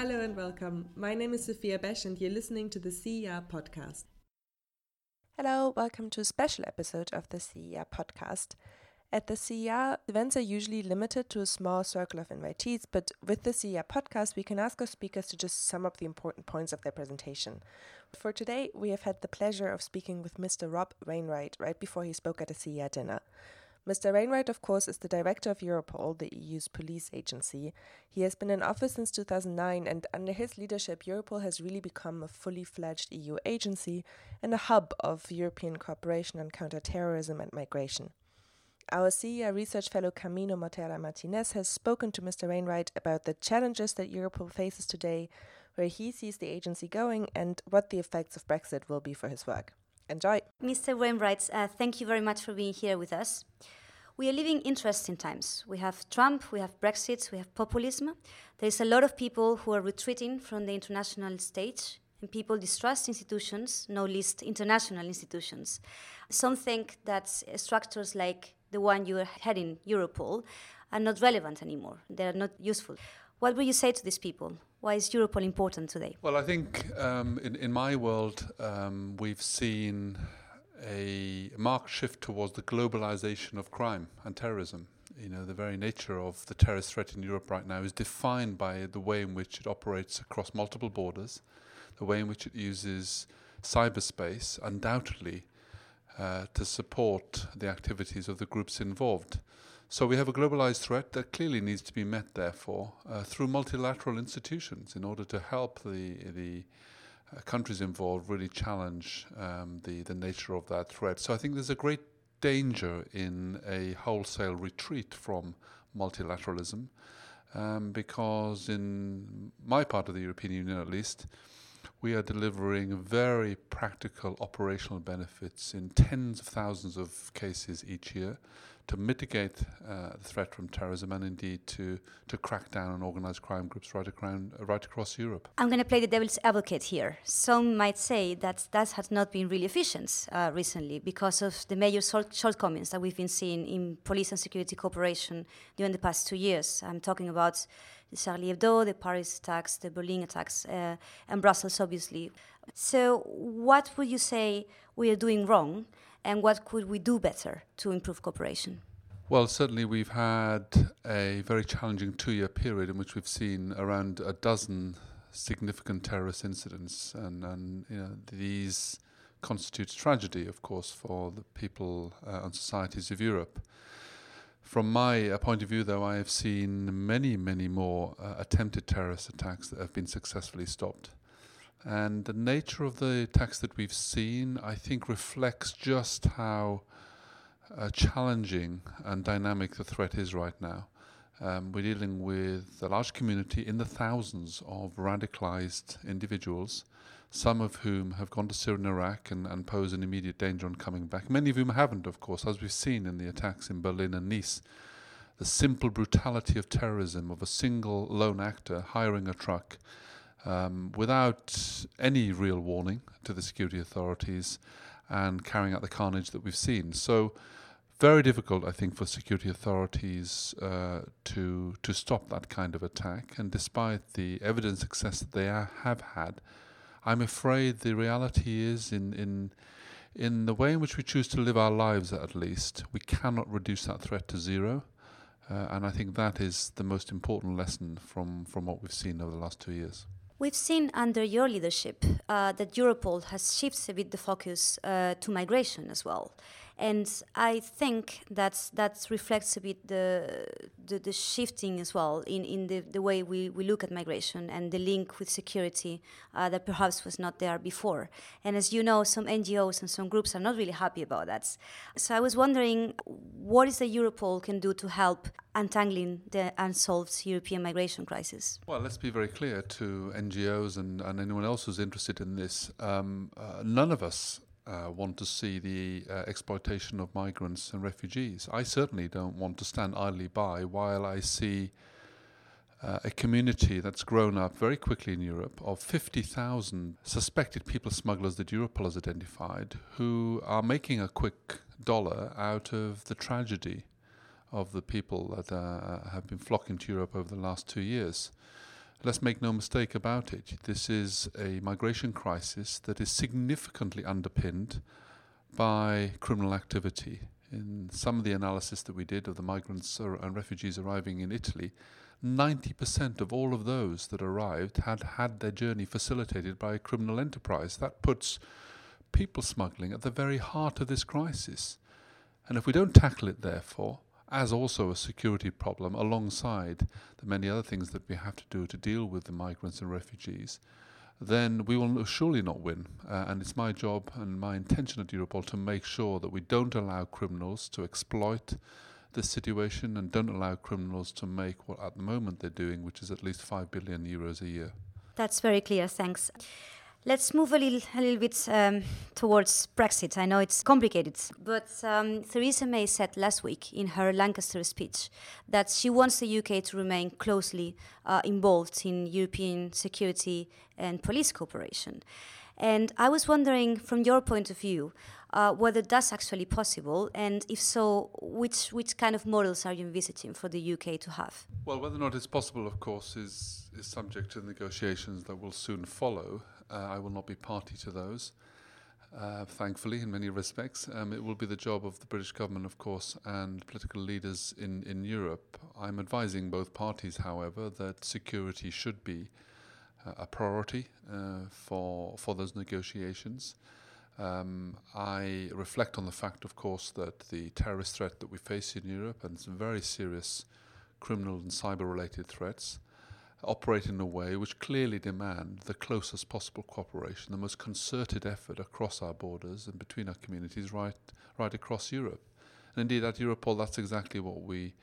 Hello and welcome. My name is Sophia Besch, and you're listening to the CER podcast. Hello, welcome to a special episode of the CER podcast. At the CER, events are usually limited to a small circle of invitees, but with the CER podcast, we can ask our speakers to just sum up the important points of their presentation. For today, we have had the pleasure of speaking with Mr. Rob Wainwright right before he spoke at a CER dinner. Mr. Wainwright, of course, is the director of Europol, the EU's police agency. He has been in office since 2009, and under his leadership, Europol has really become a fully fledged EU agency and a hub of European cooperation on counterterrorism and migration. Our CER research fellow Camino Mortera Martinez has spoken to Mr. Wainwright about the challenges that Europol faces today, where he sees the agency going, and what the effects of Brexit will be for his work. Enjoy. Mr. Wainwright, uh, thank you very much for being here with us. We are living interesting times. We have Trump, we have Brexit, we have populism. There is a lot of people who are retreating from the international stage, and people distrust institutions, no least international institutions. Some think that structures like the one you are heading, Europol, are not relevant anymore. They are not useful. What will you say to these people? Why is Europol important today? Well, I think um, in, in my world, um, we've seen a marked shift towards the globalization of crime and terrorism. You know, the very nature of the terrorist threat in Europe right now is defined by the way in which it operates across multiple borders, the way in which it uses cyberspace, undoubtedly, uh, to support the activities of the groups involved. So we have a globalized threat that clearly needs to be met, therefore, uh, through multilateral institutions in order to help the the uh, countries involved really challenge um, the the nature of that threat. So I think there's a great danger in a wholesale retreat from multilateralism, um, because in my part of the European Union, at least, we are delivering very practical operational benefits in tens of thousands of cases each year to mitigate uh, the threat from terrorism and indeed to, to crack down on organized crime groups right, around, right across Europe. I'm going to play the devil's advocate here. Some might say that that has not been really efficient uh, recently because of the major shortcomings that we've been seeing in police and security cooperation during the past two years. I'm talking about the Charlie Hebdo, the Paris attacks, the Berlin attacks, uh, and Brussels, obviously. So, what would you say we are doing wrong? And what could we do better to improve cooperation? Well, certainly we've had a very challenging two year period in which we've seen around a dozen significant terrorist incidents, and, and you know, these constitute tragedy, of course, for the people uh, and societies of Europe. From my uh, point of view, though, I have seen many, many more uh, attempted terrorist attacks that have been successfully stopped. And the nature of the text that we've seen, I think, reflects just how uh, challenging and dynamic the threat is right now. Um, we're dealing with a large community in the thousands of radicalized individuals, some of whom have gone to Syria and Iraq and, and pose an immediate danger on coming back. Many of whom haven't, of course, as we've seen in the attacks in Berlin and Nice. The simple brutality of terrorism of a single lone actor hiring a truck um, without any real warning to the security authorities and carrying out the carnage that we've seen. So, very difficult, I think, for security authorities uh, to to stop that kind of attack. And despite the evident success that they are, have had, I'm afraid the reality is in in in the way in which we choose to live our lives, at least, we cannot reduce that threat to zero. Uh, and I think that is the most important lesson from, from what we've seen over the last two years. We've seen under your leadership uh, that Europol has shifted a bit the focus uh, to migration as well. And I think that that reflects a bit the, the, the, shifting as well in, in the, the way we, we look at migration and the link with security uh, that perhaps was not there before. And as you know, some NGOs and some groups are not really happy about that. So I was wondering what is the Europol can do to help untangling the unsolved European migration crisis? Well, let's be very clear to NGOs and, and anyone else who's interested in this. Um, uh, none of us uh, want to see the uh, exploitation of migrants and refugees. I certainly don't want to stand idly by while I see uh, a community that's grown up very quickly in Europe of 50,000 suspected people smugglers that Europol has identified who are making a quick dollar out of the tragedy of the people that uh, have been flocking to Europe over the last two years. Let's make no mistake about it. This is a migration crisis that is significantly underpinned by criminal activity. In some of the analysis that we did of the migrants and refugees arriving in Italy, 90% of all of those that arrived had had their journey facilitated by a criminal enterprise. That puts people smuggling at the very heart of this crisis. And if we don't tackle it, therefore, as also a security problem alongside the many other things that we have to do to deal with the migrants and refugees, then we will surely not win. Uh, and it's my job and my intention at Europol to make sure that we don't allow criminals to exploit this situation and don't allow criminals to make what at the moment they're doing, which is at least 5 billion euros a year. That's very clear, thanks. Let's move a little, a little bit um, towards Brexit. I know it's complicated, but um, Theresa May said last week in her Lancaster speech that she wants the UK to remain closely uh, involved in European security and police cooperation. And I was wondering, from your point of view, uh, whether that's actually possible, and if so, which which kind of models are you envisaging for the UK to have? Well, whether or not it's possible, of course, is is subject to negotiations that will soon follow. Uh, I will not be party to those. Uh, thankfully, in many respects, um, it will be the job of the British government, of course, and political leaders in, in Europe. I'm advising both parties, however, that security should be uh, a priority uh, for for those negotiations. Um, I reflect on the fact, of course, that the terrorist threat that we face in Europe and some very serious criminal and cyber related threats operate in a way which clearly demand the closest possible cooperation, the most concerted effort across our borders and between our communities right, right across Europe. And indeed, at Europol, that's exactly what we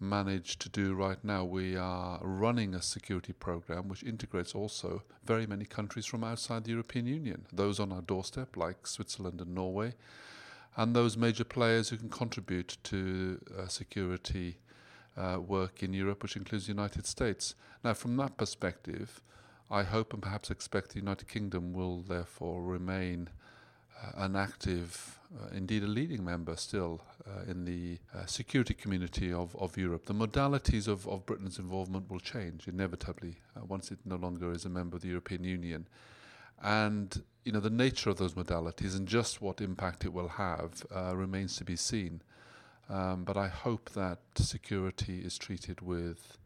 manage to do right now. We are running a security program which integrates also very many countries from outside the European Union, those on our doorstep, like Switzerland and Norway, and those major players who can contribute to uh, security uh, work in Europe, which includes the United States. Now, from that perspective, I hope and perhaps expect the United Kingdom will therefore remain uh, an active, uh, indeed a leading member still uh, in the uh, security community of, of Europe. The modalities of, of Britain's involvement will change inevitably uh, once it no longer is a member of the European Union. And you know the nature of those modalities and just what impact it will have remains to be seen. Um, but I hope that security is treated with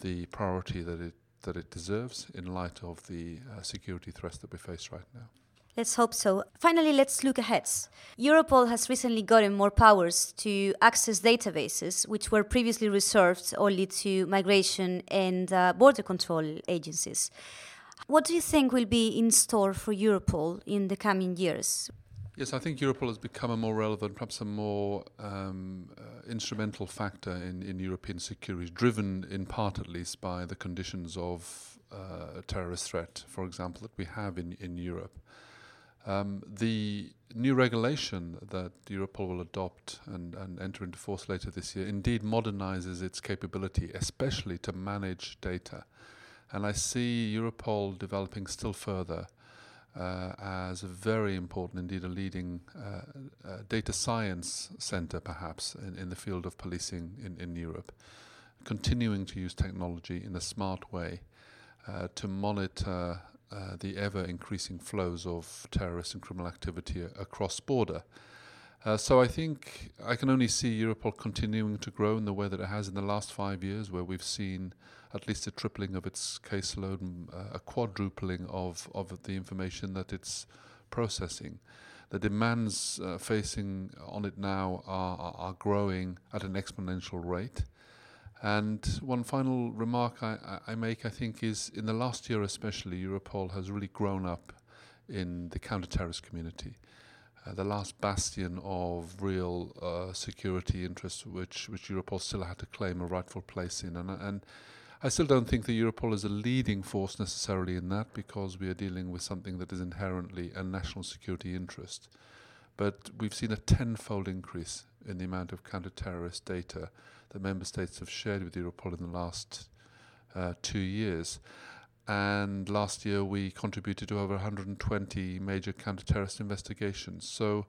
the priority that it that it deserves in light of the uh, security threats that we face right now. Let's hope so. Finally, let's look ahead. Europol has recently gotten more powers to access databases which were previously reserved only to migration and uh, border control agencies. What do you think will be in store for Europol in the coming years? Yes, I think Europol has become a more relevant, perhaps a more um, uh, instrumental factor in, in European security, driven in part at least by the conditions of uh, a terrorist threat, for example, that we have in, in Europe. Um, the new regulation that Europol will adopt and, and enter into force later this year indeed modernizes its capability, especially to manage data. And I see Europol developing still further uh, as a very important, indeed a leading uh, uh, data science center, perhaps, in, in the field of policing in, in Europe, continuing to use technology in a smart way uh, to monitor uh, the ever increasing flows of terrorist and criminal activity across border. Uh, so I think I can only see Europol continuing to grow in the way that it has in the last five years, where we've seen at least a tripling of its caseload, uh, a quadrupling of, of the information that it's processing. The demands uh, facing on it now are, are, are, growing at an exponential rate. And one final remark I, I make, I think, is in the last year especially, Europol has really grown up in the counter-terrorist community. Uh, the last bastion of real uh, security interests, which which Europol still had to claim a rightful place in, and and I still don't think that Europol is a leading force necessarily in that because we are dealing with something that is inherently a national security interest. But we've seen a tenfold increase in the amount of counter-terrorist data that member states have shared with Europol in the last uh, two years. And last year we contributed to over 120 major counter-terrorist investigations. So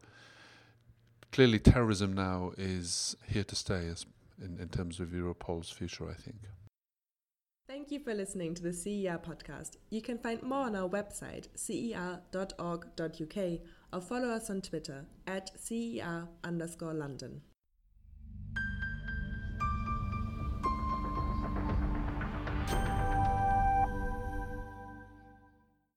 clearly terrorism now is here to stay as in, in terms of Europol's future, I think. Thank you for listening to the CER podcast. You can find more on our website, cer.org.uk, or follow us on Twitter at CER underscore London.